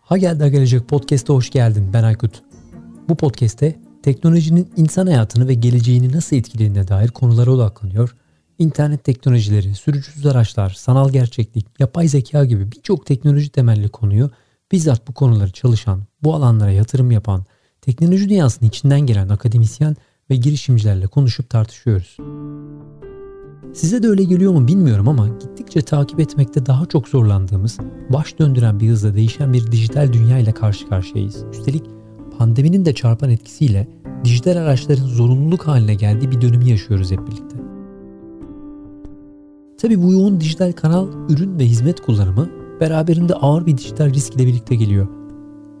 Ha geldi ha gelecek podcast'e hoş geldin. Ben Aykut. Bu podcast'te teknolojinin insan hayatını ve geleceğini nasıl etkilediğine dair konulara odaklanıyor. İnternet teknolojileri, sürücüsüz araçlar, sanal gerçeklik, yapay zeka gibi birçok teknoloji temelli konuyu bizzat bu konuları çalışan, bu alanlara yatırım yapan, teknoloji dünyasının içinden gelen akademisyen ve girişimcilerle konuşup tartışıyoruz. Size de öyle geliyor mu bilmiyorum ama gittikçe takip etmekte daha çok zorlandığımız, baş döndüren bir hızla değişen bir dijital dünya ile karşı karşıyayız. Üstelik pandeminin de çarpan etkisiyle dijital araçların zorunluluk haline geldiği bir dönemi yaşıyoruz hep birlikte. Tabi bu yoğun dijital kanal, ürün ve hizmet kullanımı beraberinde ağır bir dijital risk ile birlikte geliyor.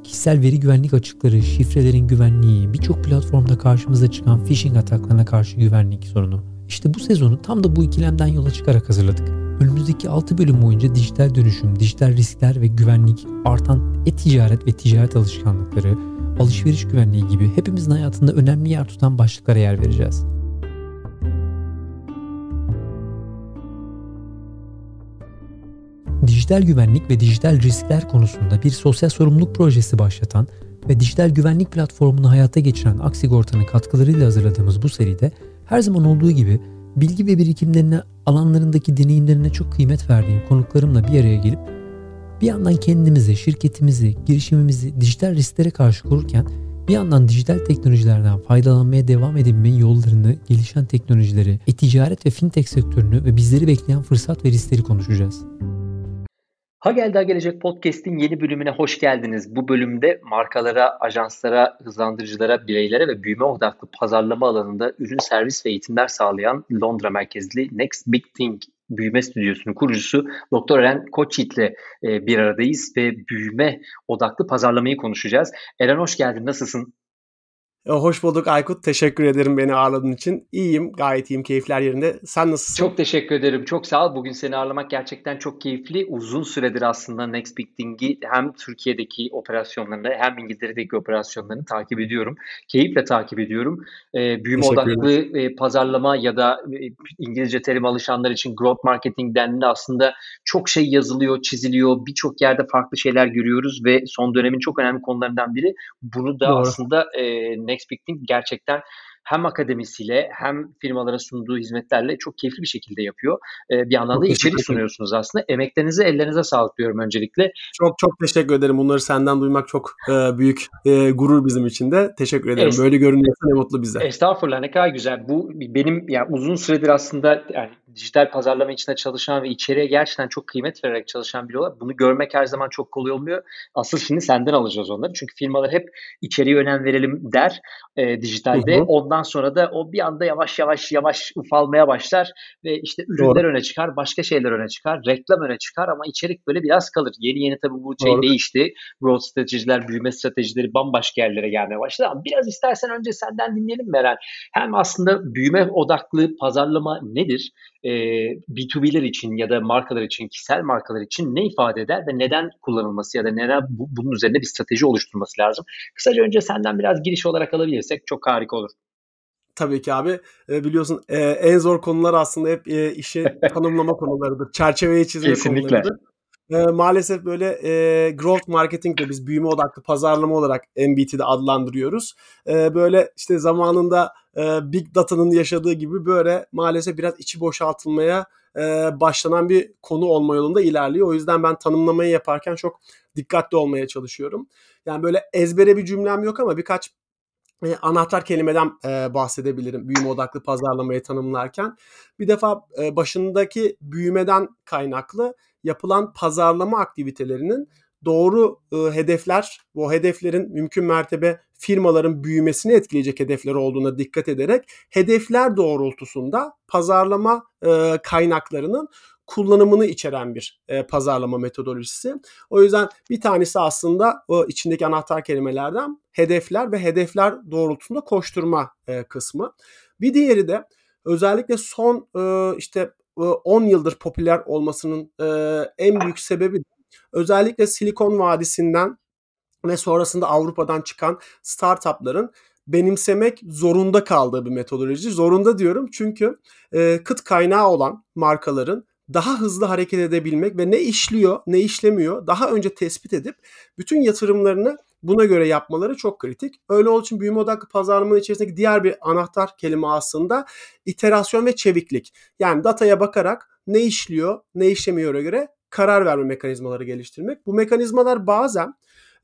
Kişisel veri güvenlik açıkları, şifrelerin güvenliği, birçok platformda karşımıza çıkan phishing ataklarına karşı güvenlik sorunu, işte bu sezonu tam da bu ikilemden yola çıkarak hazırladık. Önümüzdeki 6 bölüm boyunca dijital dönüşüm, dijital riskler ve güvenlik, artan e-ticaret ve ticaret alışkanlıkları, alışveriş güvenliği gibi hepimizin hayatında önemli yer tutan başlıklara yer vereceğiz. Dijital güvenlik ve dijital riskler konusunda bir sosyal sorumluluk projesi başlatan ve dijital güvenlik platformunu hayata geçiren Aksigorta'nın katkılarıyla hazırladığımız bu seride her zaman olduğu gibi bilgi ve birikimlerine, alanlarındaki deneyimlerine çok kıymet verdiğim konuklarımla bir araya gelip bir yandan kendimizi, şirketimizi, girişimimizi dijital risklere karşı korurken bir yandan dijital teknolojilerden faydalanmaya devam edebilmenin yollarını, gelişen teknolojileri, e-ticaret ve fintech sektörünü ve bizleri bekleyen fırsat ve riskleri konuşacağız. Ha Geldi Ha Gelecek Podcast'in yeni bölümüne hoş geldiniz. Bu bölümde markalara, ajanslara, hızlandırıcılara, bireylere ve büyüme odaklı pazarlama alanında ürün, servis ve eğitimler sağlayan Londra merkezli Next Big Thing büyüme stüdyosunun kurucusu Dr. Eren Koçyiğit ile e, bir aradayız ve büyüme odaklı pazarlamayı konuşacağız. Eren hoş geldin, nasılsın? E, hoş bulduk Aykut. Teşekkür ederim beni ağırladığın için. İyiyim, gayet iyiyim, keyifler yerinde. Sen nasılsın? Çok teşekkür ederim. Çok sağ ol. Bugün seni ağırlamak gerçekten çok keyifli. Uzun süredir aslında Next Big Thing'i hem Türkiye'deki operasyonlarını hem İngiltere'deki operasyonlarını takip ediyorum. Keyifle takip ediyorum. Ee, büyüme odaklı e, pazarlama ya da e, İngilizce terim alışanlar için growth marketing dendiğinde aslında çok şey yazılıyor, çiziliyor. Birçok yerde farklı şeyler görüyoruz ve son dönemin çok önemli konularından biri. Bunu da Doğru. aslında e, Next Big Thing gerçekten hem akademisiyle hem firmalara sunduğu hizmetlerle çok keyifli bir şekilde yapıyor. Ee, bir yandan da içerik sunuyorsunuz aslında. Emeklerinize, ellerinize sağlık diyorum öncelikle. Çok çok teşekkür ederim. Bunları senden duymak çok e, büyük e, gurur bizim için de. Teşekkür ederim. Es- Böyle görünüyorsa ne mutlu bize. Estağfurullah ne kadar güzel. Bu benim yani uzun süredir aslında yani dijital pazarlama içinde çalışan ve içeriye gerçekten çok kıymet vererek çalışan biri olarak bunu görmek her zaman çok kolay olmuyor. Asıl şimdi senden alacağız onları. Çünkü firmalar hep içeriye önem verelim der e, dijitalde. Hı hı. Ondan sonra da o bir anda yavaş yavaş yavaş ufalmaya başlar ve işte ürünler Doğru. öne çıkar, başka şeyler öne çıkar, reklam öne çıkar ama içerik böyle biraz kalır. Yeni yeni tabii bu şey Doğru. değişti. Growth stratejiler, büyüme stratejileri bambaşka yerlere gelmeye başladı ama biraz istersen önce senden dinleyelim Meral. Hem aslında büyüme odaklı pazarlama nedir? E, B2B'ler için ya da markalar için, kişisel markalar için ne ifade eder ve neden kullanılması ya da neden bu, bunun üzerine bir strateji oluşturması lazım? Kısaca önce senden biraz giriş olarak alabilirsek çok harika olur. Tabii ki abi. E, biliyorsun e, en zor konular aslında hep e, işi tanımlama konularıdır. Çerçeveyi çizme Kesinlikle. konularıdır. E, maalesef böyle e, growth marketing de biz büyüme odaklı pazarlama olarak MBT'de adlandırıyoruz. E, böyle işte zamanında e, Big Data'nın yaşadığı gibi böyle maalesef biraz içi boşaltılmaya e, başlanan bir konu olma yolunda ilerliyor. O yüzden ben tanımlamayı yaparken çok dikkatli olmaya çalışıyorum. Yani böyle ezbere bir cümlem yok ama birkaç e, anahtar kelimeden e, bahsedebilirim büyüme odaklı pazarlamayı tanımlarken. Bir defa e, başındaki büyümeden kaynaklı yapılan pazarlama aktivitelerinin doğru e, hedefler, bu hedeflerin mümkün mertebe firmaların büyümesini etkileyecek hedefler olduğuna dikkat ederek hedefler doğrultusunda pazarlama e, kaynaklarının kullanımını içeren bir e, pazarlama metodolojisi. O yüzden bir tanesi aslında o içindeki anahtar kelimelerden hedefler ve hedefler doğrultusunda koşturma e, kısmı. Bir diğeri de özellikle son e, işte 10 yıldır popüler olmasının en büyük sebebi özellikle Silikon Vadisi'nden ve sonrasında Avrupa'dan çıkan startupların benimsemek zorunda kaldığı bir metodoloji. Zorunda diyorum çünkü kıt kaynağı olan markaların daha hızlı hareket edebilmek ve ne işliyor ne işlemiyor daha önce tespit edip bütün yatırımlarını buna göre yapmaları çok kritik. Öyle olduğu için büyüme odaklı pazarlamanın içerisindeki diğer bir anahtar kelime aslında iterasyon ve çeviklik. Yani dataya bakarak ne işliyor ne işlemiyor'a göre karar verme mekanizmaları geliştirmek. Bu mekanizmalar bazen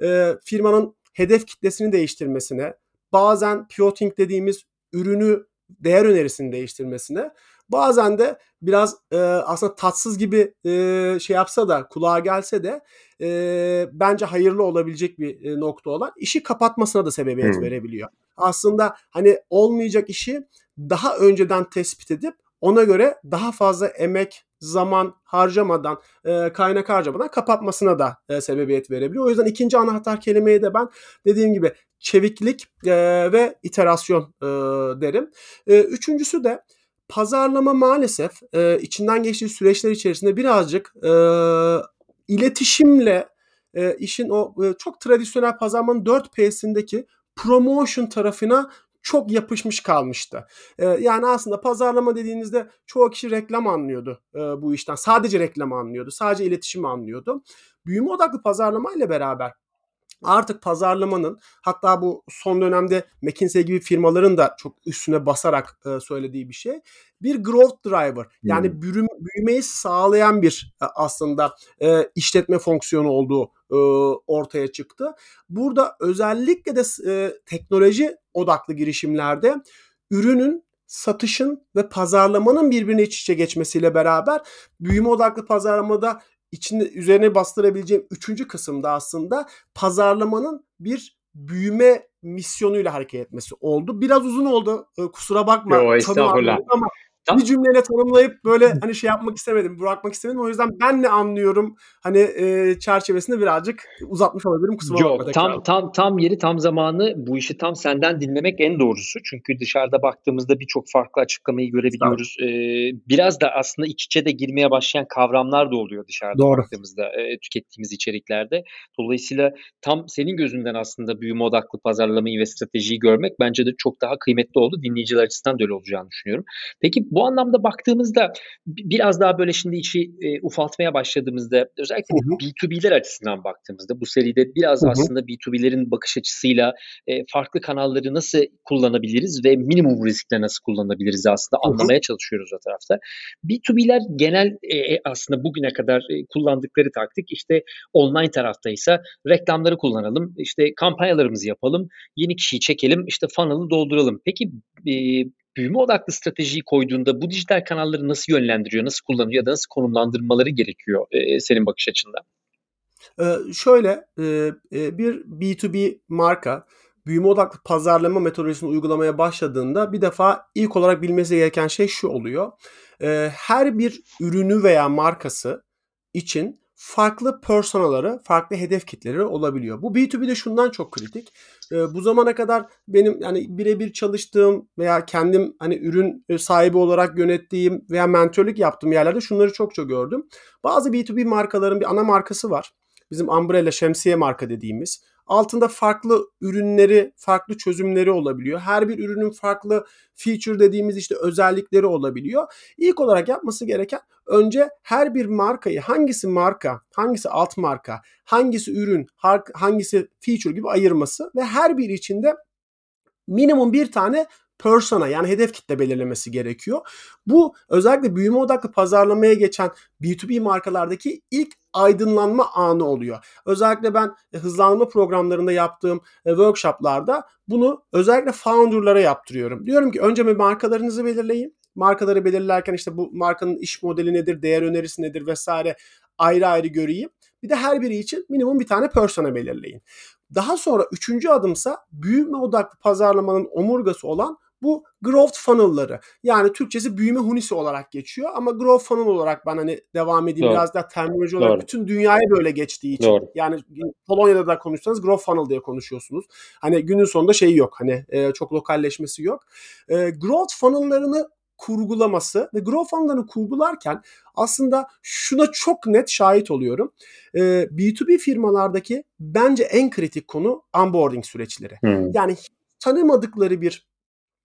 e, firmanın hedef kitlesini değiştirmesine, bazen pivoting dediğimiz ürünü değer önerisini değiştirmesine, bazen de biraz e, aslında tatsız gibi e, şey yapsa da kulağa gelse de e, bence hayırlı olabilecek bir e, nokta olan işi kapatmasına da sebebiyet hmm. verebiliyor. Aslında hani olmayacak işi daha önceden tespit edip ona göre daha fazla emek, zaman harcamadan, e, kaynak harcamadan kapatmasına da e, sebebiyet verebiliyor. O yüzden ikinci anahtar kelimeyi de ben dediğim gibi çeviklik e, ve iterasyon e, derim. E, üçüncüsü de pazarlama maalesef e, içinden geçtiği süreçler içerisinde birazcık e, iletişimle e, işin o e, çok tradisyonel pazarlamanın 4P'sindeki promotion tarafına çok yapışmış kalmıştı. E, yani aslında pazarlama dediğinizde çoğu kişi reklam anlıyordu e, bu işten. Sadece reklam anlıyordu. Sadece iletişim anlıyordu. Büyüme odaklı pazarlama ile beraber artık pazarlamanın hatta bu son dönemde McKinsey gibi firmaların da çok üstüne basarak e, söylediği bir şey. Bir growth driver yani hmm. büyüm, büyümeyi sağlayan bir e, aslında e, işletme fonksiyonu olduğu e, ortaya çıktı. Burada özellikle de e, teknoloji odaklı girişimlerde ürünün satışın ve pazarlamanın birbirine iç içe geçmesiyle beraber büyüme odaklı pazarlamada içinde üzerine bastırabileceğim üçüncü kısımda aslında pazarlamanın bir büyüme misyonuyla hareket etmesi oldu. Biraz uzun oldu. Kusura bakma. Yo, estağfurullah. Ama bir cümleyle tanımlayıp böyle hani şey yapmak istemedim, bırakmak istemedim. O yüzden ben ne anlıyorum hani e, çerçevesinde birazcık uzatmış olabilirim. Kusura Yok, bakma. Tam, tam, tam yeri tam zamanı bu işi tam senden dinlemek en doğrusu. Çünkü dışarıda baktığımızda birçok farklı açıklamayı görebiliyoruz. Ee, biraz da aslında iç içe de girmeye başlayan kavramlar da oluyor dışarıda Doğru. baktığımızda e, tükettiğimiz içeriklerde. Dolayısıyla tam senin gözünden aslında büyüme odaklı pazarlamayı ve stratejiyi görmek bence de çok daha kıymetli oldu. Dinleyiciler açısından da öyle olacağını düşünüyorum. Peki bu anlamda baktığımızda biraz daha böyle şimdi içi e, ufaltmaya başladığımızda özellikle hı hı. B2B'ler açısından baktığımızda bu seride biraz hı hı. aslında B2B'lerin bakış açısıyla e, farklı kanalları nasıl kullanabiliriz ve minimum riskle nasıl kullanabiliriz aslında hı hı. anlamaya çalışıyoruz o tarafta. B2B'ler genel e, e, aslında bugüne kadar e, kullandıkları taktik işte online taraftaysa reklamları kullanalım, işte kampanyalarımızı yapalım, yeni kişiyi çekelim, işte funnel'ı dolduralım. Peki e, büyüme odaklı stratejiyi koyduğunda bu dijital kanalları nasıl yönlendiriyor, nasıl kullanıyor ya da nasıl konumlandırmaları gerekiyor e, senin bakış açından? Ee, şöyle e, bir B2B marka büyüme odaklı pazarlama metodolojisini uygulamaya başladığında bir defa ilk olarak bilmesi gereken şey şu oluyor. Ee, her bir ürünü veya markası için farklı personaları, farklı hedef kitleleri olabiliyor. Bu B2B'de şundan çok kritik. E, bu zamana kadar benim yani birebir çalıştığım veya kendim hani ürün sahibi olarak yönettiğim veya mentörlük yaptığım yerlerde şunları çok çok gördüm. Bazı B2B markaların bir ana markası var. Bizim umbrella şemsiye marka dediğimiz altında farklı ürünleri, farklı çözümleri olabiliyor. Her bir ürünün farklı feature dediğimiz işte özellikleri olabiliyor. İlk olarak yapması gereken önce her bir markayı hangisi marka, hangisi alt marka, hangisi ürün, hangisi feature gibi ayırması ve her bir içinde minimum bir tane persona yani hedef kitle belirlemesi gerekiyor. Bu özellikle büyüme odaklı pazarlamaya geçen B2B markalardaki ilk aydınlanma anı oluyor. Özellikle ben e, hızlanma programlarında yaptığım e, workshoplarda bunu özellikle founder'lara yaptırıyorum. Diyorum ki önce bir markalarınızı belirleyin. Markaları belirlerken işte bu markanın iş modeli nedir, değer önerisi nedir vesaire ayrı ayrı göreyim. Bir de her biri için minimum bir tane persona belirleyin. Daha sonra üçüncü adımsa büyüme odaklı pazarlamanın omurgası olan bu growth funnel'ları. Yani Türkçesi büyüme hunisi olarak geçiyor ama growth funnel olarak ben hani devam edeyim Doğru. biraz daha terminoloji olarak Doğru. bütün dünyaya böyle geçtiği için. Doğru. Yani Polonya'da da konuşsanız growth funnel diye konuşuyorsunuz. Hani günün sonunda şey yok. Hani e, çok lokalleşmesi yok. E, growth funnel'larını kurgulaması ve growth funnel'larını kurgularken aslında şuna çok net şahit oluyorum. E, B2B firmalardaki bence en kritik konu onboarding süreçleri. Hmm. Yani tanımadıkları bir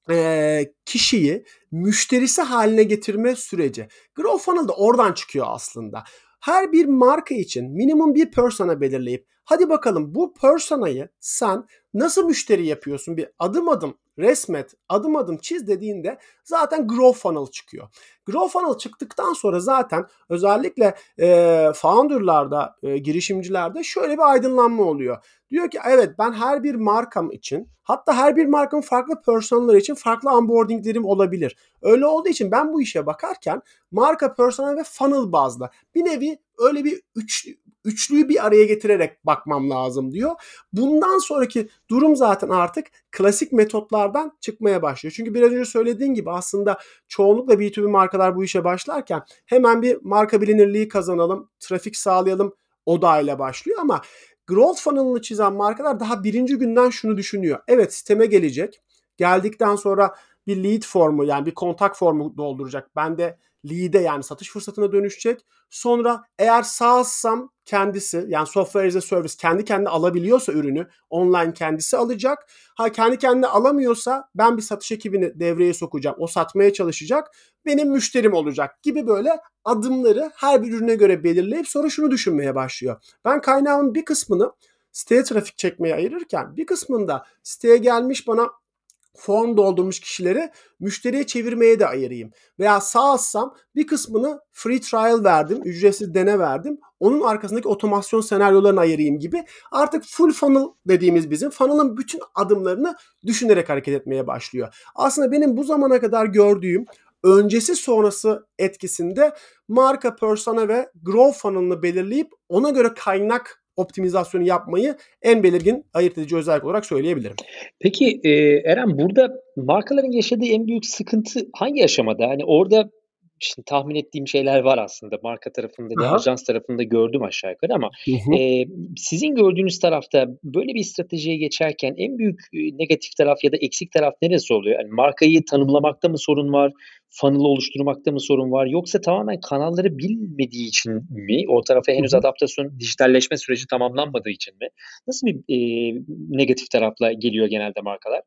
e, kişiyi müşterisi haline getirme süreci. Grow Funnel da oradan çıkıyor aslında. Her bir marka için minimum bir persona belirleyip hadi bakalım bu personayı sen nasıl müşteri yapıyorsun bir adım adım resmet, adım adım çiz dediğinde zaten Grow Funnel çıkıyor. Grow Funnel çıktıktan sonra zaten özellikle e, founderlarda, e, girişimcilerde şöyle bir aydınlanma oluyor. Diyor ki evet ben her bir markam için hatta her bir markanın farklı personelleri için farklı onboardinglerim olabilir. Öyle olduğu için ben bu işe bakarken marka, personel ve funnel bazlı bir nevi öyle bir üç, üçlüyü bir araya getirerek bakmam lazım diyor. Bundan sonraki durum zaten artık klasik metotlardan çıkmaya başlıyor. Çünkü biraz önce söylediğin gibi aslında çoğunlukla B2B markalar bu işe başlarken hemen bir marka bilinirliği kazanalım, trafik sağlayalım odayla başlıyor ama growth funnel'ını çizen markalar daha birinci günden şunu düşünüyor. Evet sisteme gelecek. Geldikten sonra bir lead formu yani bir kontak formu dolduracak. Ben de lead'e yani satış fırsatına dönüşecek. Sonra eğer sağsam kendisi yani software as a service kendi kendine alabiliyorsa ürünü online kendisi alacak. Ha kendi kendine alamıyorsa ben bir satış ekibini devreye sokacağım. O satmaya çalışacak. Benim müşterim olacak gibi böyle adımları her bir ürüne göre belirleyip sonra şunu düşünmeye başlıyor. Ben kaynağımın bir kısmını siteye trafik çekmeye ayırırken bir kısmında siteye gelmiş bana form doldurmuş kişileri müşteriye çevirmeye de ayırayım. Veya sağ assam bir kısmını free trial verdim, ücretsiz dene verdim. Onun arkasındaki otomasyon senaryolarını ayırayım gibi. Artık full funnel dediğimiz bizim funnel'ın bütün adımlarını düşünerek hareket etmeye başlıyor. Aslında benim bu zamana kadar gördüğüm öncesi sonrası etkisinde marka, persona ve grow funnel'ını belirleyip ona göre kaynak optimizasyonu yapmayı en belirgin ayırt edici özellik olarak söyleyebilirim. Peki e, Eren burada markaların yaşadığı en büyük sıkıntı hangi aşamada? Hani orada şimdi tahmin ettiğim şeyler var aslında marka tarafında da ajans tarafında gördüm aşağı yukarı ama e, sizin gördüğünüz tarafta böyle bir stratejiye geçerken en büyük negatif taraf ya da eksik taraf neresi oluyor? Yani markayı tanımlamakta mı sorun var? funnel oluşturmakta mı sorun var? Yoksa tamamen kanalları bilmediği için mi? O tarafa henüz hı hı. adaptasyon, dijitalleşme süreci tamamlanmadığı için mi? Nasıl bir e, negatif tarafla geliyor genelde markalar?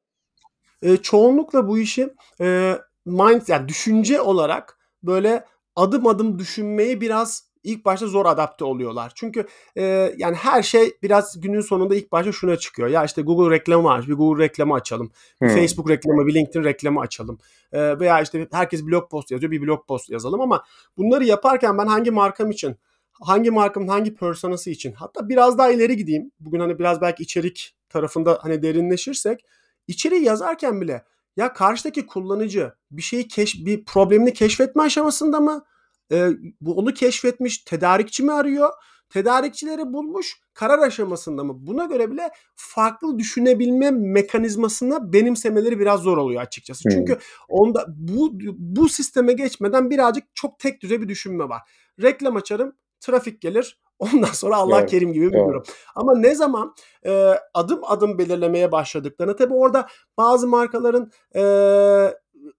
E, çoğunlukla bu işi e, mind yani düşünce olarak böyle adım adım düşünmeyi biraz ilk başta zor adapte oluyorlar. Çünkü e, yani her şey biraz günün sonunda ilk başta şuna çıkıyor. Ya işte Google reklamı aç, bir Google reklamı açalım. Hmm. Facebook reklamı, bir LinkedIn reklamı açalım. E, veya işte herkes blog post yazıyor, bir blog post yazalım ama bunları yaparken ben hangi markam için, hangi markamın hangi personası için hatta biraz daha ileri gideyim. Bugün hani biraz belki içerik tarafında hani derinleşirsek içeriği yazarken bile ya karşıdaki kullanıcı bir şeyi keş bir problemini keşfetme aşamasında mı? E, bu onu keşfetmiş tedarikçi mi arıyor? Tedarikçileri bulmuş karar aşamasında mı? Buna göre bile farklı düşünebilme mekanizmasını benimsemeleri biraz zor oluyor açıkçası. Hmm. Çünkü onda bu bu sisteme geçmeden birazcık çok tek düze bir düşünme var. Reklam açarım, trafik gelir. Ondan sonra Allah evet, kerim gibi bir durum. Ama ne zaman e, adım adım belirlemeye başladıklarını tabi orada bazı markaların e,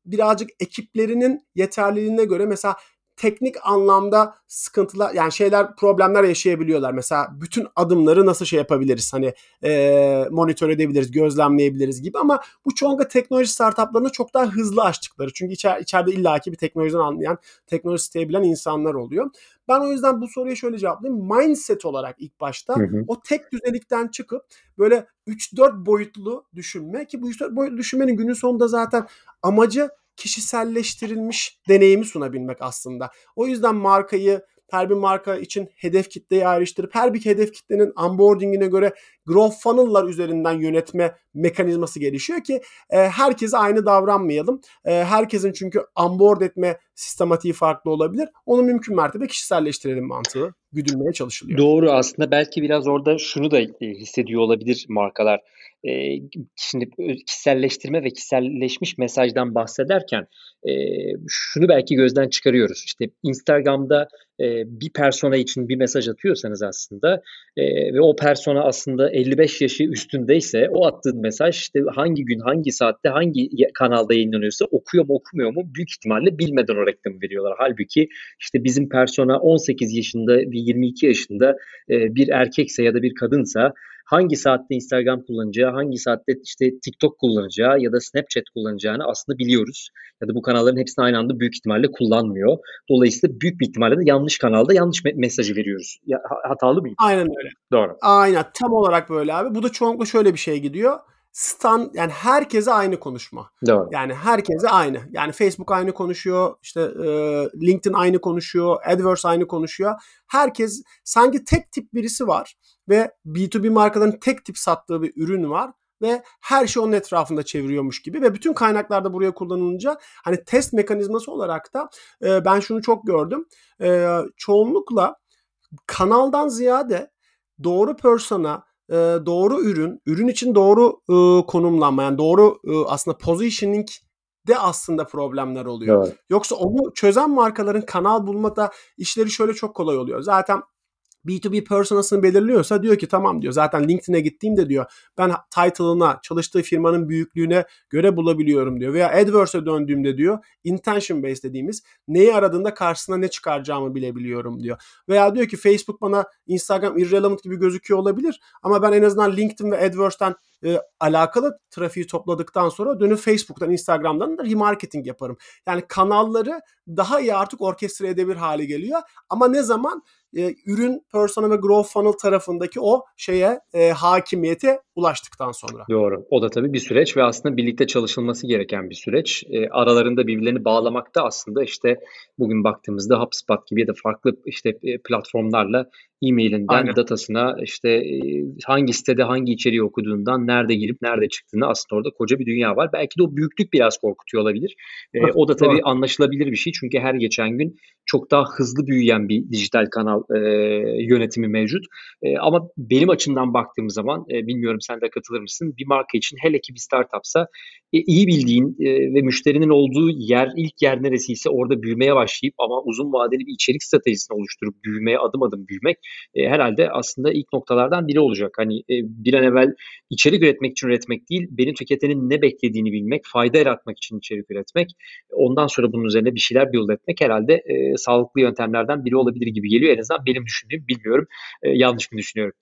birazcık ekiplerinin yeterliliğine göre mesela teknik anlamda sıkıntılar yani şeyler problemler yaşayabiliyorlar. Mesela bütün adımları nasıl şey yapabiliriz hani e, monitör edebiliriz, gözlemleyebiliriz gibi ama bu çoğunlukla teknoloji startuplarını çok daha hızlı açtıkları. Çünkü içer, içeride illaki bir teknolojiden anlayan, teknoloji isteyebilen insanlar oluyor. Ben o yüzden bu soruya şöyle cevaplayayım. Mindset olarak ilk başta hı hı. o tek düzelikten çıkıp böyle 3-4 boyutlu düşünme ki bu 3-4 boyutlu düşünmenin günün sonunda zaten amacı kişiselleştirilmiş deneyimi sunabilmek aslında. O yüzden markayı her bir marka için hedef kitleyi ayrıştırıp her bir hedef kitlenin onboardingine göre growth funnel'lar üzerinden yönetme mekanizması gelişiyor ki e, herkese aynı davranmayalım. E, herkesin çünkü onboard etme sistematiği farklı olabilir. Onu mümkün mertebe kişiselleştirelim mantığı güdülmeye çalışılıyor. Doğru aslında belki biraz orada şunu da hissediyor olabilir markalar e, şimdi kişiselleştirme ve kişiselleşmiş mesajdan bahsederken e, şunu belki gözden çıkarıyoruz. İşte Instagram'da e, bir persona için bir mesaj atıyorsanız aslında e, ve o persona aslında 55 yaşı üstündeyse o attığın mesaj işte hangi gün, hangi saatte, hangi kanalda yayınlanıyorsa okuyor mu okumuyor mu büyük ihtimalle bilmeden o reklamı veriyorlar. Halbuki işte bizim persona 18 yaşında bir bir 22 yaşında e, bir erkekse ya da bir kadınsa hangi saatte Instagram kullanacağı, hangi saatte işte TikTok kullanacağı ya da Snapchat kullanacağını aslında biliyoruz. Ya da bu kanalların hepsini aynı anda büyük ihtimalle kullanmıyor. Dolayısıyla büyük bir ihtimalle de yanlış kanalda yanlış me- mesajı veriyoruz. Ya, hatalı mıyım? Aynen öyle. Doğru. Aynen tam olarak böyle abi. Bu da çoğunlukla şöyle bir şey gidiyor stand yani herkese aynı konuşma. Doğru. Yani herkese aynı. Yani Facebook aynı konuşuyor, işte e, LinkedIn aynı konuşuyor, AdWords aynı konuşuyor. Herkes sanki tek tip birisi var ve B2B markaların tek tip sattığı bir ürün var ve her şey onun etrafında çeviriyormuş gibi ve bütün kaynaklarda buraya kullanılınca hani test mekanizması olarak da e, ben şunu çok gördüm. E, çoğunlukla kanaldan ziyade doğru persona e, doğru ürün, ürün için doğru e, konumlanma yani doğru e, aslında positioning de aslında problemler oluyor. Evet. Yoksa onu çözen markaların kanal bulmada işleri şöyle çok kolay oluyor. Zaten B2B personasını belirliyorsa diyor ki tamam diyor zaten LinkedIn'e gittiğimde diyor ben title'ına çalıştığı firmanın büyüklüğüne göre bulabiliyorum diyor. Veya AdWords'e döndüğümde diyor intention based dediğimiz neyi aradığında karşısına ne çıkaracağımı bilebiliyorum diyor. Veya diyor ki Facebook bana Instagram irrelevant gibi gözüküyor olabilir ama ben en azından LinkedIn ve AdWords'ten e, alakalı trafiği topladıktan sonra dönüp Facebook'tan, Instagram'dan da remarketing yaparım. Yani kanalları daha iyi artık orkestre edebilir hale geliyor. Ama ne zaman e, ürün persona ve growth funnel tarafındaki o şeye e, hakimiyete ulaştıktan sonra. Doğru. O da tabii bir süreç ve aslında birlikte çalışılması gereken bir süreç. E, aralarında birbirlerini bağlamakta aslında işte bugün baktığımızda HubSpot gibi ya da farklı işte e, platformlarla e-mailinden Aynen. datasına işte e, hangi sitede hangi içeriği okuduğundan nerede girip nerede çıktığını aslında orada koca bir dünya var. Belki de o büyüklük biraz korkutuyor olabilir. E, o da tabii anlaşılabilir bir şey çünkü her geçen gün çok daha hızlı büyüyen bir dijital kanal e, yönetimi mevcut. E, ama benim açımdan baktığım zaman e, bilmiyorum sen de katılır mısın? Bir marka için hele ki bir startupsa e, iyi bildiğin e, ve müşterinin olduğu yer ilk yer neresiyse orada büyümeye başlayıp ama uzun vadeli bir içerik stratejisini oluşturup büyümeye adım adım büyümek e, herhalde aslında ilk noktalardan biri olacak. Hani e, bir an evvel içerik üretmek için üretmek değil, benim tüketenin ne beklediğini bilmek, fayda yaratmak için içerik üretmek, ondan sonra bunun üzerine bir şeyler build etmek herhalde e, sağlıklı yöntemlerden biri olabilir gibi geliyor. En azından benim düşündüğüm bilmiyorum. E, yanlış mı düşünüyorum?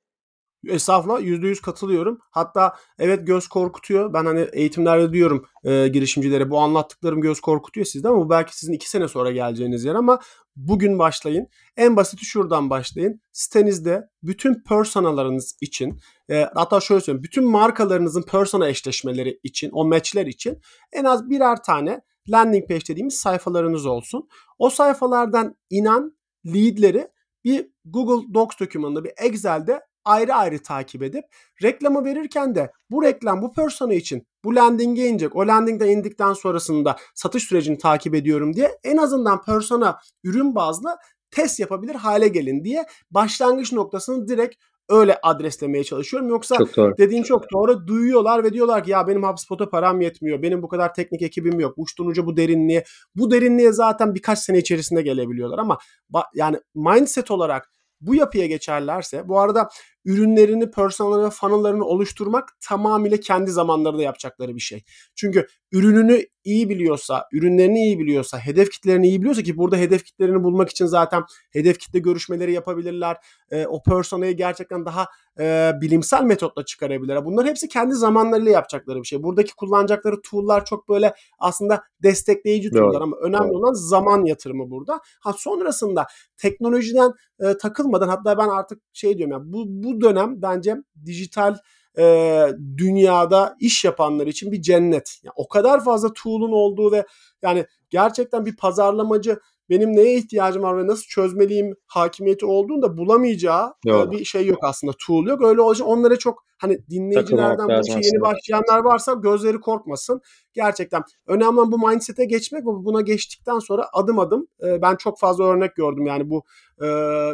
Estağfurullah %100 katılıyorum. Hatta evet göz korkutuyor. Ben hani eğitimlerde diyorum e, girişimcilere bu anlattıklarım göz korkutuyor sizde ama bu belki sizin iki sene sonra geleceğiniz yer ama bugün başlayın. En basiti şuradan başlayın. Sitenizde bütün personalarınız için e, hatta şöyle söyleyeyim. Bütün markalarınızın persona eşleşmeleri için o matchler için en az birer tane landing page dediğimiz sayfalarınız olsun. O sayfalardan inen leadleri bir Google Docs dokümanında bir Excel'de ayrı ayrı takip edip reklamı verirken de bu reklam bu persona için bu landing'e inecek. O landing'den indikten sonrasında satış sürecini takip ediyorum diye en azından persona ürün bazlı test yapabilir hale gelin diye başlangıç noktasını direkt öyle adreslemeye çalışıyorum. Yoksa çok doğru. dediğin çok doğru. Duyuyorlar ve diyorlar ki ya benim HubSpot'a param yetmiyor. Benim bu kadar teknik ekibim yok. Uçtan uca bu derinliğe. Bu derinliğe zaten birkaç sene içerisinde gelebiliyorlar ama yani mindset olarak bu yapıya geçerlerse bu arada ürünlerini, personellerini ve funnel'larını oluşturmak tamamıyla kendi zamanlarında yapacakları bir şey. Çünkü ürününü iyi biliyorsa, ürünlerini iyi biliyorsa, hedef kitlerini iyi biliyorsa ki burada hedef kitlerini bulmak için zaten hedef kitle görüşmeleri yapabilirler. E, o personayı gerçekten daha e, bilimsel metotla çıkarabilirler. Bunlar hepsi kendi zamanlarıyla yapacakları bir şey. Buradaki kullanacakları tool'lar çok böyle aslında destekleyici tool'lar evet. ama önemli evet. olan zaman yatırımı burada. Ha sonrasında teknolojiden e, takılmadan hatta ben artık şey diyorum ya bu bu dönem bence dijital e, dünyada iş yapanlar için bir cennet. Yani o kadar fazla tool'un olduğu ve yani gerçekten bir pazarlamacı benim neye ihtiyacım var ve nasıl çözmeliyim hakimiyeti olduğunda bulamayacağı yok. bir şey yok aslında. Tool yok. Öyle olacak onlara çok hani dinleyicilerden bu işe yeni başlayanlar varsa gözleri korkmasın. Gerçekten önemli olan bu mindset'e geçmek ve buna geçtikten sonra adım adım e, ben çok fazla örnek gördüm yani bu e,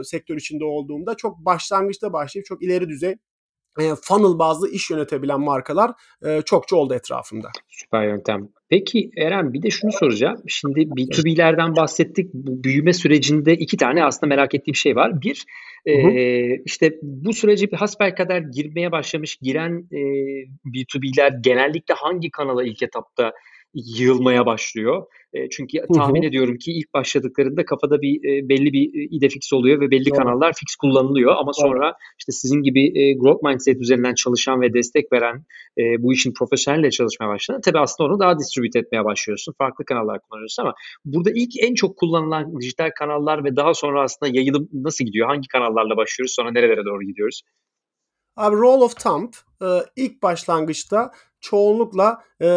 sektör içinde olduğumda çok başlangıçta başlayıp çok ileri düzey e, funnel bazlı iş yönetebilen markalar e, çokça oldu etrafımda. Süper yöntem. Peki Eren bir de şunu soracağım. Şimdi B2B'lerden bahsettik. Bu büyüme sürecinde iki tane aslında merak ettiğim şey var. Bir e, işte bu sürece bir hasbel kadar girmeye başlamış giren e, B2B'ler genellikle hangi kanala ilk etapta yığılmaya başlıyor. E, çünkü tahmin hı hı. ediyorum ki ilk başladıklarında kafada bir e, belli bir e, ide fix oluyor ve belli Doğru. kanallar fix kullanılıyor ama Doğru. sonra işte sizin gibi e, growth mindset üzerinden çalışan ve destek veren e, bu işin profesyonelle çalışmaya başlayan tabii aslında onu daha distribüt etmeye başlıyorsun. Farklı kanallar kullanıyorsun ama burada ilk en çok kullanılan dijital kanallar ve daha sonra aslında yayılım nasıl gidiyor? Hangi kanallarla başlıyoruz? Sonra nerelere doğru gidiyoruz? Abi Roll of Thumb e, ilk başlangıçta çoğunlukla e,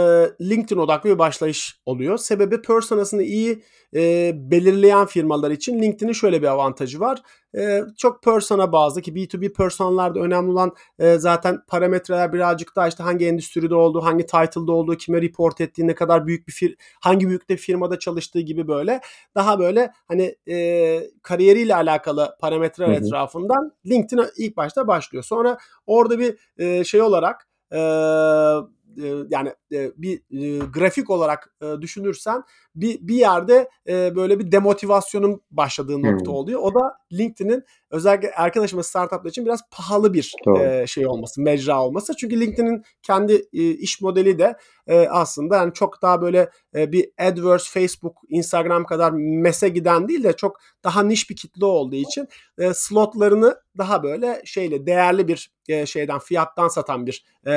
LinkedIn odaklı bir başlayış oluyor. Sebebi personasını iyi e, belirleyen firmalar için LinkedIn'in şöyle bir avantajı var. E, çok persona bazlı ki B2B personalarda önemli olan e, zaten parametreler birazcık daha işte hangi endüstride olduğu, hangi title'da olduğu, kime report ettiği, ne kadar büyük bir fir hangi büyüklükte firmada çalıştığı gibi böyle daha böyle hani e, kariyeriyle alakalı parametreler hı hı. etrafından LinkedIn ilk başta başlıyor. Sonra orada bir e, şey olarak e, e, yani e, bir e, grafik olarak e, düşünürsen bir bir yerde e, böyle bir demotivasyonun başladığı nokta hmm. oluyor. O da LinkedIn'in özellikle erken aşama startuplar için biraz pahalı bir e, şey olması, mecra olması. Çünkü LinkedIn'in kendi e, iş modeli de e, aslında yani çok daha böyle e, bir AdWords, Facebook, Instagram kadar mese giden değil de çok daha niş bir kitle olduğu için e, slotlarını daha böyle şeyle değerli bir e, şeyden fiyattan satan bir e,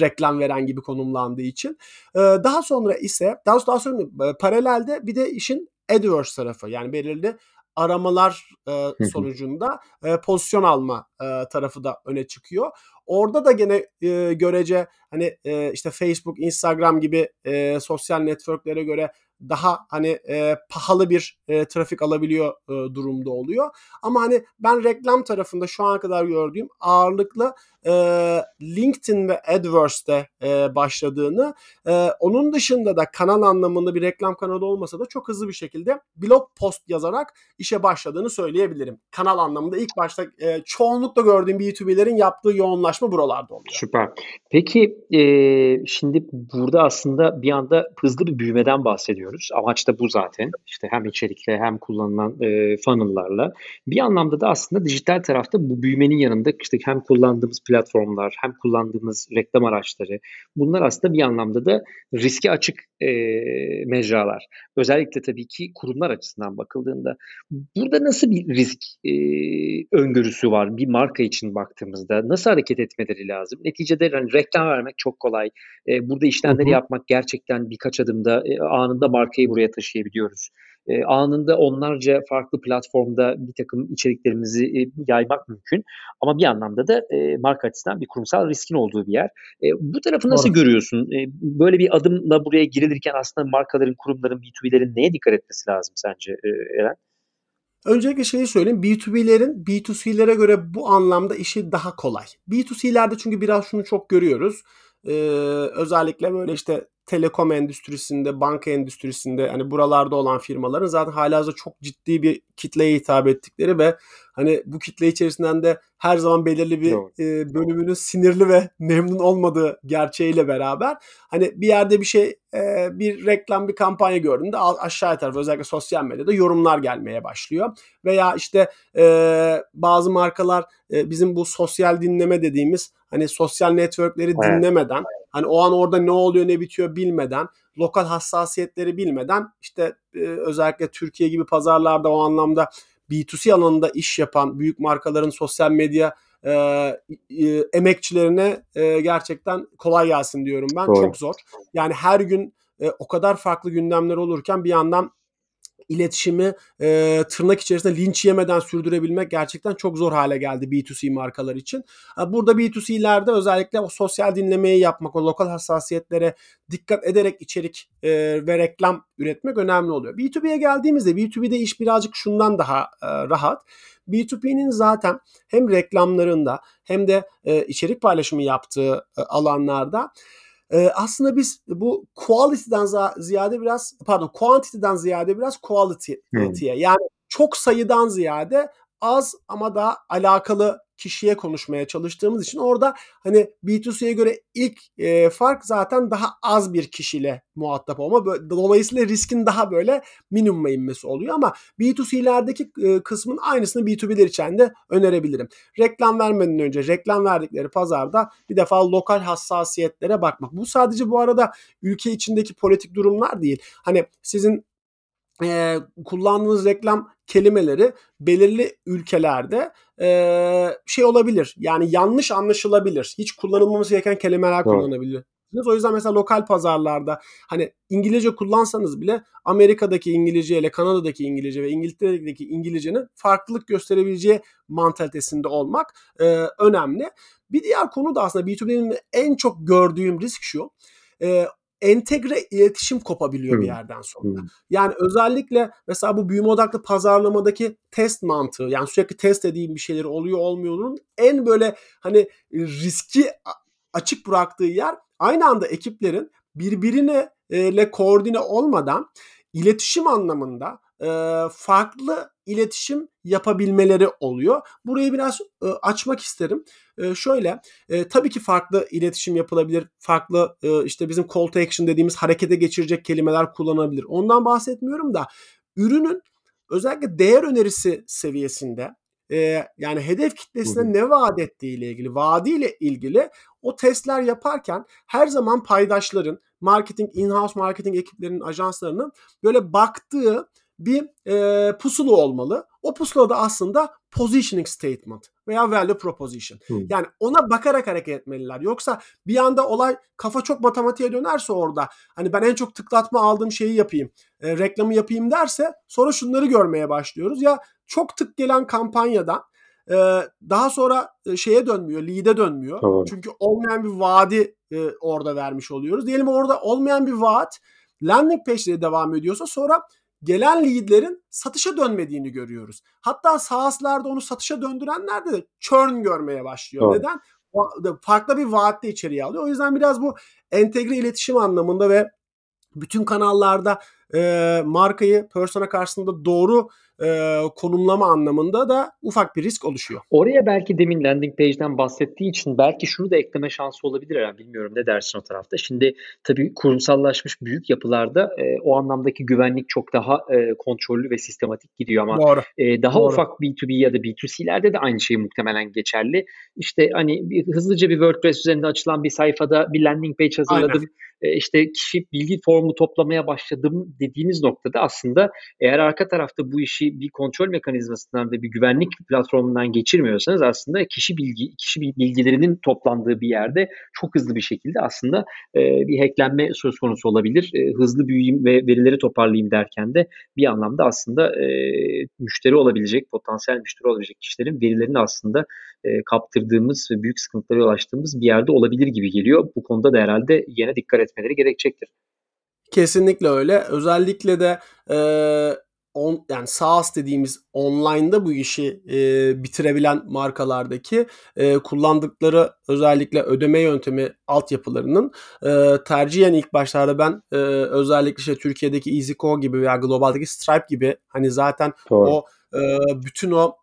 reklam veren gibi konumlandığı için. E, daha sonra ise daha, daha sonra paralelde bir de işin AdWords tarafı yani belirli aramalar e, sonucunda e, pozisyon alma e, tarafı da öne çıkıyor. Orada da gene e, görece hani e, işte Facebook, Instagram gibi e, sosyal networklere göre daha hani e, pahalı bir e, trafik alabiliyor e, durumda oluyor. Ama hani ben reklam tarafında şu ana kadar gördüğüm ağırlıklı e, LinkedIn ve AdWords'te e, başladığını, e, onun dışında da kanal anlamında bir reklam kanalı olmasa da çok hızlı bir şekilde blog post yazarak işe başladığını söyleyebilirim. Kanal anlamında ilk başta e, çoğunlukla gördüğüm B2B'lerin yaptığı yoğunlaşma buralarda oluyor. Süper. Peki e, şimdi burada aslında bir anda hızlı bir büyümeden bahsediyoruz. Amaç da bu zaten. İşte hem içerikle hem kullanılan e, funnel'larla. Bir anlamda da aslında dijital tarafta bu büyümenin yanında işte hem kullandığımız platformlar hem kullandığımız reklam araçları bunlar aslında bir anlamda da riske açık e, mecralar. Özellikle tabii ki kurumlar açısından bakıldığında. Burada nasıl bir risk e, öngörüsü var bir marka için baktığımızda? Nasıl hareket etmeleri lazım? Neticede hani reklam vermek çok kolay. E, burada işlemleri yapmak gerçekten birkaç adımda e, anında markayı buraya taşıyabiliyoruz e, anında onlarca farklı platformda bir takım içeriklerimizi e, yaymak mümkün. Ama bir anlamda da e, marka açısından bir kurumsal riskin olduğu bir yer. E, bu tarafı nasıl Doğru. görüyorsun? E, böyle bir adımla buraya girilirken aslında markaların, kurumların, B2B'lerin neye dikkat etmesi lazım sence e, Eren? Öncelikle şeyi söyleyeyim. B2B'lerin B2C'lere göre bu anlamda işi daha kolay. B2C'lerde çünkü biraz şunu çok görüyoruz. Ee, özellikle böyle işte telekom endüstrisinde, banka endüstrisinde hani buralarda olan firmaların zaten halihazırda çok ciddi bir kitleye hitap ettikleri ve hani bu kitle içerisinden de her zaman belirli bir e, bölümünün sinirli ve memnun olmadığı gerçeğiyle beraber hani bir yerde bir şey e, bir reklam bir kampanya gördüğünde aşağı tarafı özellikle sosyal medyada yorumlar gelmeye başlıyor veya işte e, bazı markalar e, bizim bu sosyal dinleme dediğimiz hani sosyal networkleri evet. dinlemeden hani o an orada ne oluyor ne bitiyor bilmeden lokal hassasiyetleri bilmeden işte e, özellikle Türkiye gibi pazarlarda o anlamda B2C alanında iş yapan büyük markaların sosyal medya e, e, emekçilerine e, gerçekten kolay gelsin diyorum ben. Doğru. Çok zor. Yani her gün e, o kadar farklı gündemler olurken bir yandan iletişimi e, tırnak içerisinde linç yemeden sürdürebilmek gerçekten çok zor hale geldi B2C markalar için. Burada B2C'lerde özellikle o sosyal dinlemeyi yapmak, o lokal hassasiyetlere dikkat ederek içerik e, ve reklam üretmek önemli oluyor. B2B'ye geldiğimizde B2B'de iş birazcık şundan daha e, rahat. B2B'nin zaten hem reklamlarında hem de e, içerik paylaşımı yaptığı e, alanlarda ee, aslında biz bu quality'den ziyade biraz pardon quantity'den ziyade biraz quality'ye hmm. yani çok sayıdan ziyade az ama da alakalı kişiye konuşmaya çalıştığımız için orada hani B2C'ye göre ilk e, fark zaten daha az bir kişiyle muhatap olma. Dolayısıyla riskin daha böyle minimuma inmesi oluyor ama B2C'lerdeki e, kısmın aynısını B2B'ler için de önerebilirim. Reklam vermeden önce reklam verdikleri pazarda bir defa lokal hassasiyetlere bakmak. Bu sadece bu arada ülke içindeki politik durumlar değil. Hani sizin e, kullandığınız reklam kelimeleri belirli ülkelerde e, şey olabilir. Yani yanlış anlaşılabilir. Hiç kullanılmaması gereken kelimeler Doğru. kullanabilir. O yüzden mesela lokal pazarlarda hani İngilizce kullansanız bile Amerika'daki İngilizce ile Kanada'daki İngilizce ve İngiltere'deki İngilizcenin farklılık gösterebileceği mantalitesinde olmak e, önemli. Bir diğer konu da aslında B2B'nin en çok gördüğüm risk şu. E, entegre iletişim kopabiliyor hmm. bir yerden sonra. Hmm. Yani özellikle mesela bu büyüme odaklı pazarlamadaki test mantığı yani sürekli test edeyim bir şeyleri oluyor olmuyor'un en böyle hani riski açık bıraktığı yer aynı anda ekiplerin birbirine ile koordine olmadan iletişim anlamında farklı iletişim yapabilmeleri oluyor. Burayı biraz e, açmak isterim. E, şöyle e, tabii ki farklı iletişim yapılabilir. Farklı e, işte bizim call to action dediğimiz harekete geçirecek kelimeler kullanılabilir. Ondan bahsetmiyorum da ürünün özellikle değer önerisi seviyesinde e, yani hedef kitlesine hı ne vaat ettiği ile ilgili, vaadiyle ilgili o testler yaparken her zaman paydaşların, marketing, in-house marketing ekiplerinin, ajanslarının böyle baktığı bir e, pusulu olmalı. O pusula da aslında positioning statement veya value proposition. Hmm. Yani ona bakarak hareket etmeliler. Yoksa bir anda olay kafa çok matematiğe dönerse orada hani ben en çok tıklatma aldığım şeyi yapayım, e, reklamı yapayım derse sonra şunları görmeye başlıyoruz. Ya çok tık gelen kampanyadan e, daha sonra şeye dönmüyor, lead'e dönmüyor. Tamam. Çünkü olmayan bir vaadi e, orada vermiş oluyoruz. Diyelim orada olmayan bir vaat landing page'de devam ediyorsa sonra gelen leadlerin satışa dönmediğini görüyoruz. Hatta SaaS'larda onu satışa döndürenlerde de churn görmeye başlıyor. Doğru. Neden? Farklı bir vaatte içeriye alıyor. O yüzden biraz bu entegre iletişim anlamında ve bütün kanallarda e, markayı persona karşısında doğru e, konumlama anlamında da ufak bir risk oluşuyor. Oraya belki demin landing page'den bahsettiği için belki şunu da ekleme şansı olabilir herhalde. Bilmiyorum ne dersin o tarafta. Şimdi tabii kurumsallaşmış büyük yapılarda e, o anlamdaki güvenlik çok daha e, kontrollü ve sistematik gidiyor ama Doğru. E, daha Doğru. ufak B2B ya da B2C'lerde de aynı şey muhtemelen geçerli. İşte hani bir, hızlıca bir WordPress üzerinde açılan bir sayfada bir landing page hazırladım. E, işte kişi bilgi formu toplamaya başladım dediğiniz noktada aslında eğer arka tarafta bu işi bir kontrol mekanizmasından ve bir güvenlik platformundan geçirmiyorsanız aslında kişi bilgi kişi bilgilerinin toplandığı bir yerde çok hızlı bir şekilde aslında e, bir hacklenme söz konusu olabilir. E, hızlı büyüyeyim ve verileri toparlayayım derken de bir anlamda aslında e, müşteri olabilecek, potansiyel müşteri olabilecek kişilerin verilerini aslında e, kaptırdığımız ve büyük sıkıntılara yol açtığımız bir yerde olabilir gibi geliyor. Bu konuda da herhalde yine dikkat etmeleri gerekecektir. Kesinlikle öyle. Özellikle de e, on, yani SaaS dediğimiz online'da bu işi e, bitirebilen markalardaki e, kullandıkları özellikle ödeme yöntemi altyapılarının e, tercihen ilk başlarda ben e, özellikle işte Türkiye'deki EasyCo gibi veya globaldeki Stripe gibi hani zaten Doğru. o bütün o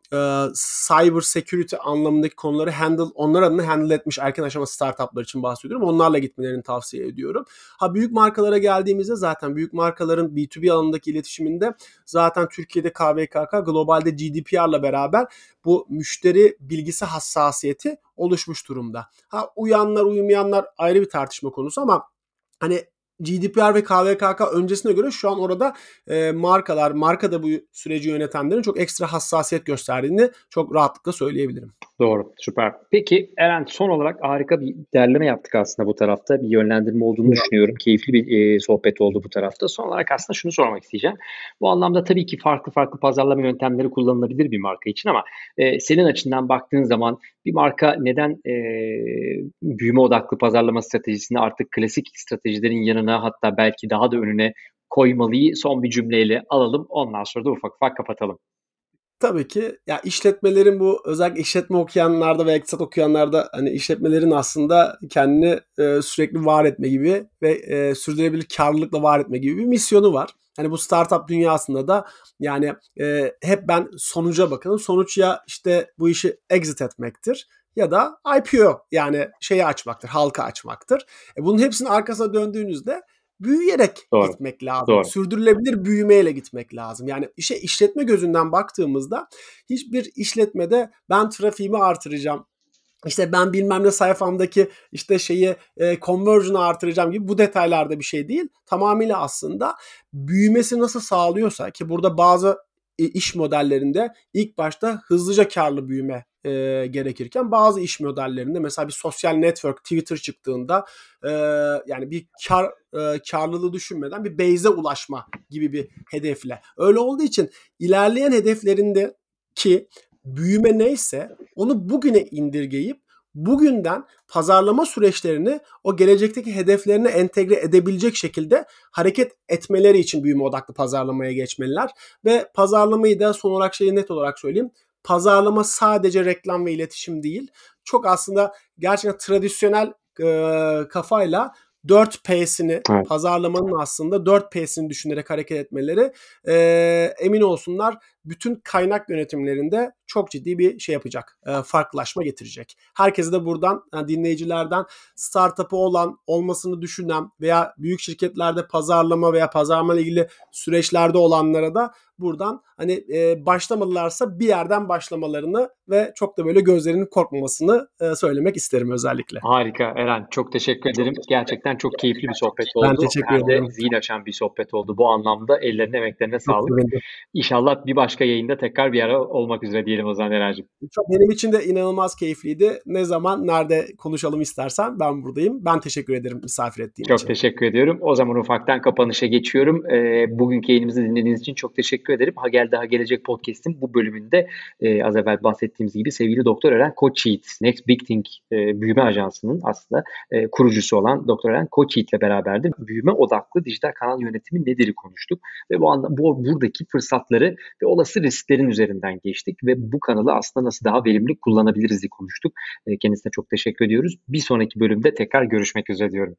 cyber security anlamındaki konuları handle onlar adına handle etmiş erken aşama startuplar için bahsediyorum. Onlarla gitmelerini tavsiye ediyorum. Ha büyük markalara geldiğimizde zaten büyük markaların B2B alanındaki iletişiminde zaten Türkiye'de KVKK globalde GDPR'la beraber bu müşteri bilgisi hassasiyeti oluşmuş durumda. Ha uyanlar uymayanlar ayrı bir tartışma konusu ama hani GDPR ve KVKK öncesine göre şu an orada e, markalar, markada bu süreci yönetenlerin çok ekstra hassasiyet gösterdiğini çok rahatlıkla söyleyebilirim. Doğru, süper. Peki Eren son olarak harika bir derleme yaptık aslında bu tarafta. Bir yönlendirme olduğunu evet. düşünüyorum. Keyifli bir e, sohbet oldu bu tarafta. Son olarak aslında şunu sormak isteyeceğim. Bu anlamda tabii ki farklı farklı pazarlama yöntemleri kullanılabilir bir marka için ama e, senin açından baktığın zaman bir marka neden e, büyüme odaklı pazarlama stratejisini artık klasik stratejilerin yanına hatta belki daha da önüne koymalıyı son bir cümleyle alalım. Ondan sonra da ufak ufak kapatalım. Tabii ki ya işletmelerin bu özellikle işletme okuyanlarda ve iktisat okuyanlarda hani işletmelerin aslında kendini e, sürekli var etme gibi ve e, sürdürülebilir karlılıkla var etme gibi bir misyonu var. hani bu startup dünyasında da yani e, hep ben sonuca bakalım. Sonuç ya işte bu işi exit etmektir ya da IPO yani şeyi açmaktır, halka açmaktır. E bunun hepsinin arkasına döndüğünüzde büyüyerek Doğru. gitmek lazım. Doğru. Sürdürülebilir büyümeyle gitmek lazım. Yani işe işletme gözünden baktığımızda hiçbir işletmede ben trafiğimi artıracağım, işte ben bilmem ne sayfamdaki işte şeyi e, conversion'ı artıracağım gibi bu detaylarda bir şey değil. Tamamıyla aslında büyümesi nasıl sağlıyorsa ki burada bazı iş modellerinde ilk başta hızlıca karlı büyüme e, gerekirken bazı iş modellerinde mesela bir sosyal network Twitter çıktığında e, yani bir kar e, karlılığı düşünmeden bir base'e ulaşma gibi bir hedefle. Öyle olduğu için ilerleyen hedeflerinde ki büyüme neyse onu bugüne indirgeyip bugünden pazarlama süreçlerini o gelecekteki hedeflerine entegre edebilecek şekilde hareket etmeleri için büyüme odaklı pazarlamaya geçmeliler. Ve pazarlamayı da son olarak şeyi net olarak söyleyeyim. Pazarlama sadece reklam ve iletişim değil. Çok aslında gerçekten tradisyonel e, kafayla 4P'sini evet. pazarlamanın aslında 4P'sini düşünerek hareket etmeleri e, emin olsunlar bütün kaynak yönetimlerinde çok ciddi bir şey yapacak. E, farklılaşma getirecek. Herkese de buradan yani dinleyicilerden startup'ı olan, olmasını düşünen veya büyük şirketlerde pazarlama veya pazarlama ile ilgili süreçlerde olanlara da buradan hani e, başlamadılarsa bir yerden başlamalarını ve çok da böyle gözlerinin korkmamasını e, söylemek isterim özellikle. Harika Eren. Çok teşekkür ederim. Gerçekten çok keyifli bir sohbet oldu. Ben teşekkür ederim. de zihin açan bir sohbet oldu. Bu anlamda ellerine emeklerine sağlık. İnşallah bir başka yayında tekrar bir ara olmak üzere diyelim o zaman Eren'cim. Çok benim için de inanılmaz keyifliydi. Ne zaman nerede konuşalım istersen ben buradayım. Ben teşekkür ederim misafir ettiğin çok için. Çok teşekkür ediyorum. O zaman ufaktan kapanışa geçiyorum. E, bugünkü yayınımızı dinlediğiniz için çok teşekkür ederim. Ha gel daha gelecek podcast'in bu bölümünde e, az evvel bahsettiğimiz gibi sevgili Doktor Eren Koçyiğit, Next Big Thing e, büyüme ajansının aslında e, kurucusu olan Doktor Eren Koçyiğit ile beraberdi. Büyüme odaklı dijital kanal yönetimi nedir konuştuk ve bu anda bu buradaki fırsatları ve olası risklerin üzerinden geçtik ve bu kanalı aslında nasıl daha verimli kullanabiliriz diye konuştuk. Kendisine çok teşekkür ediyoruz. Bir sonraki bölümde tekrar görüşmek üzere diyorum.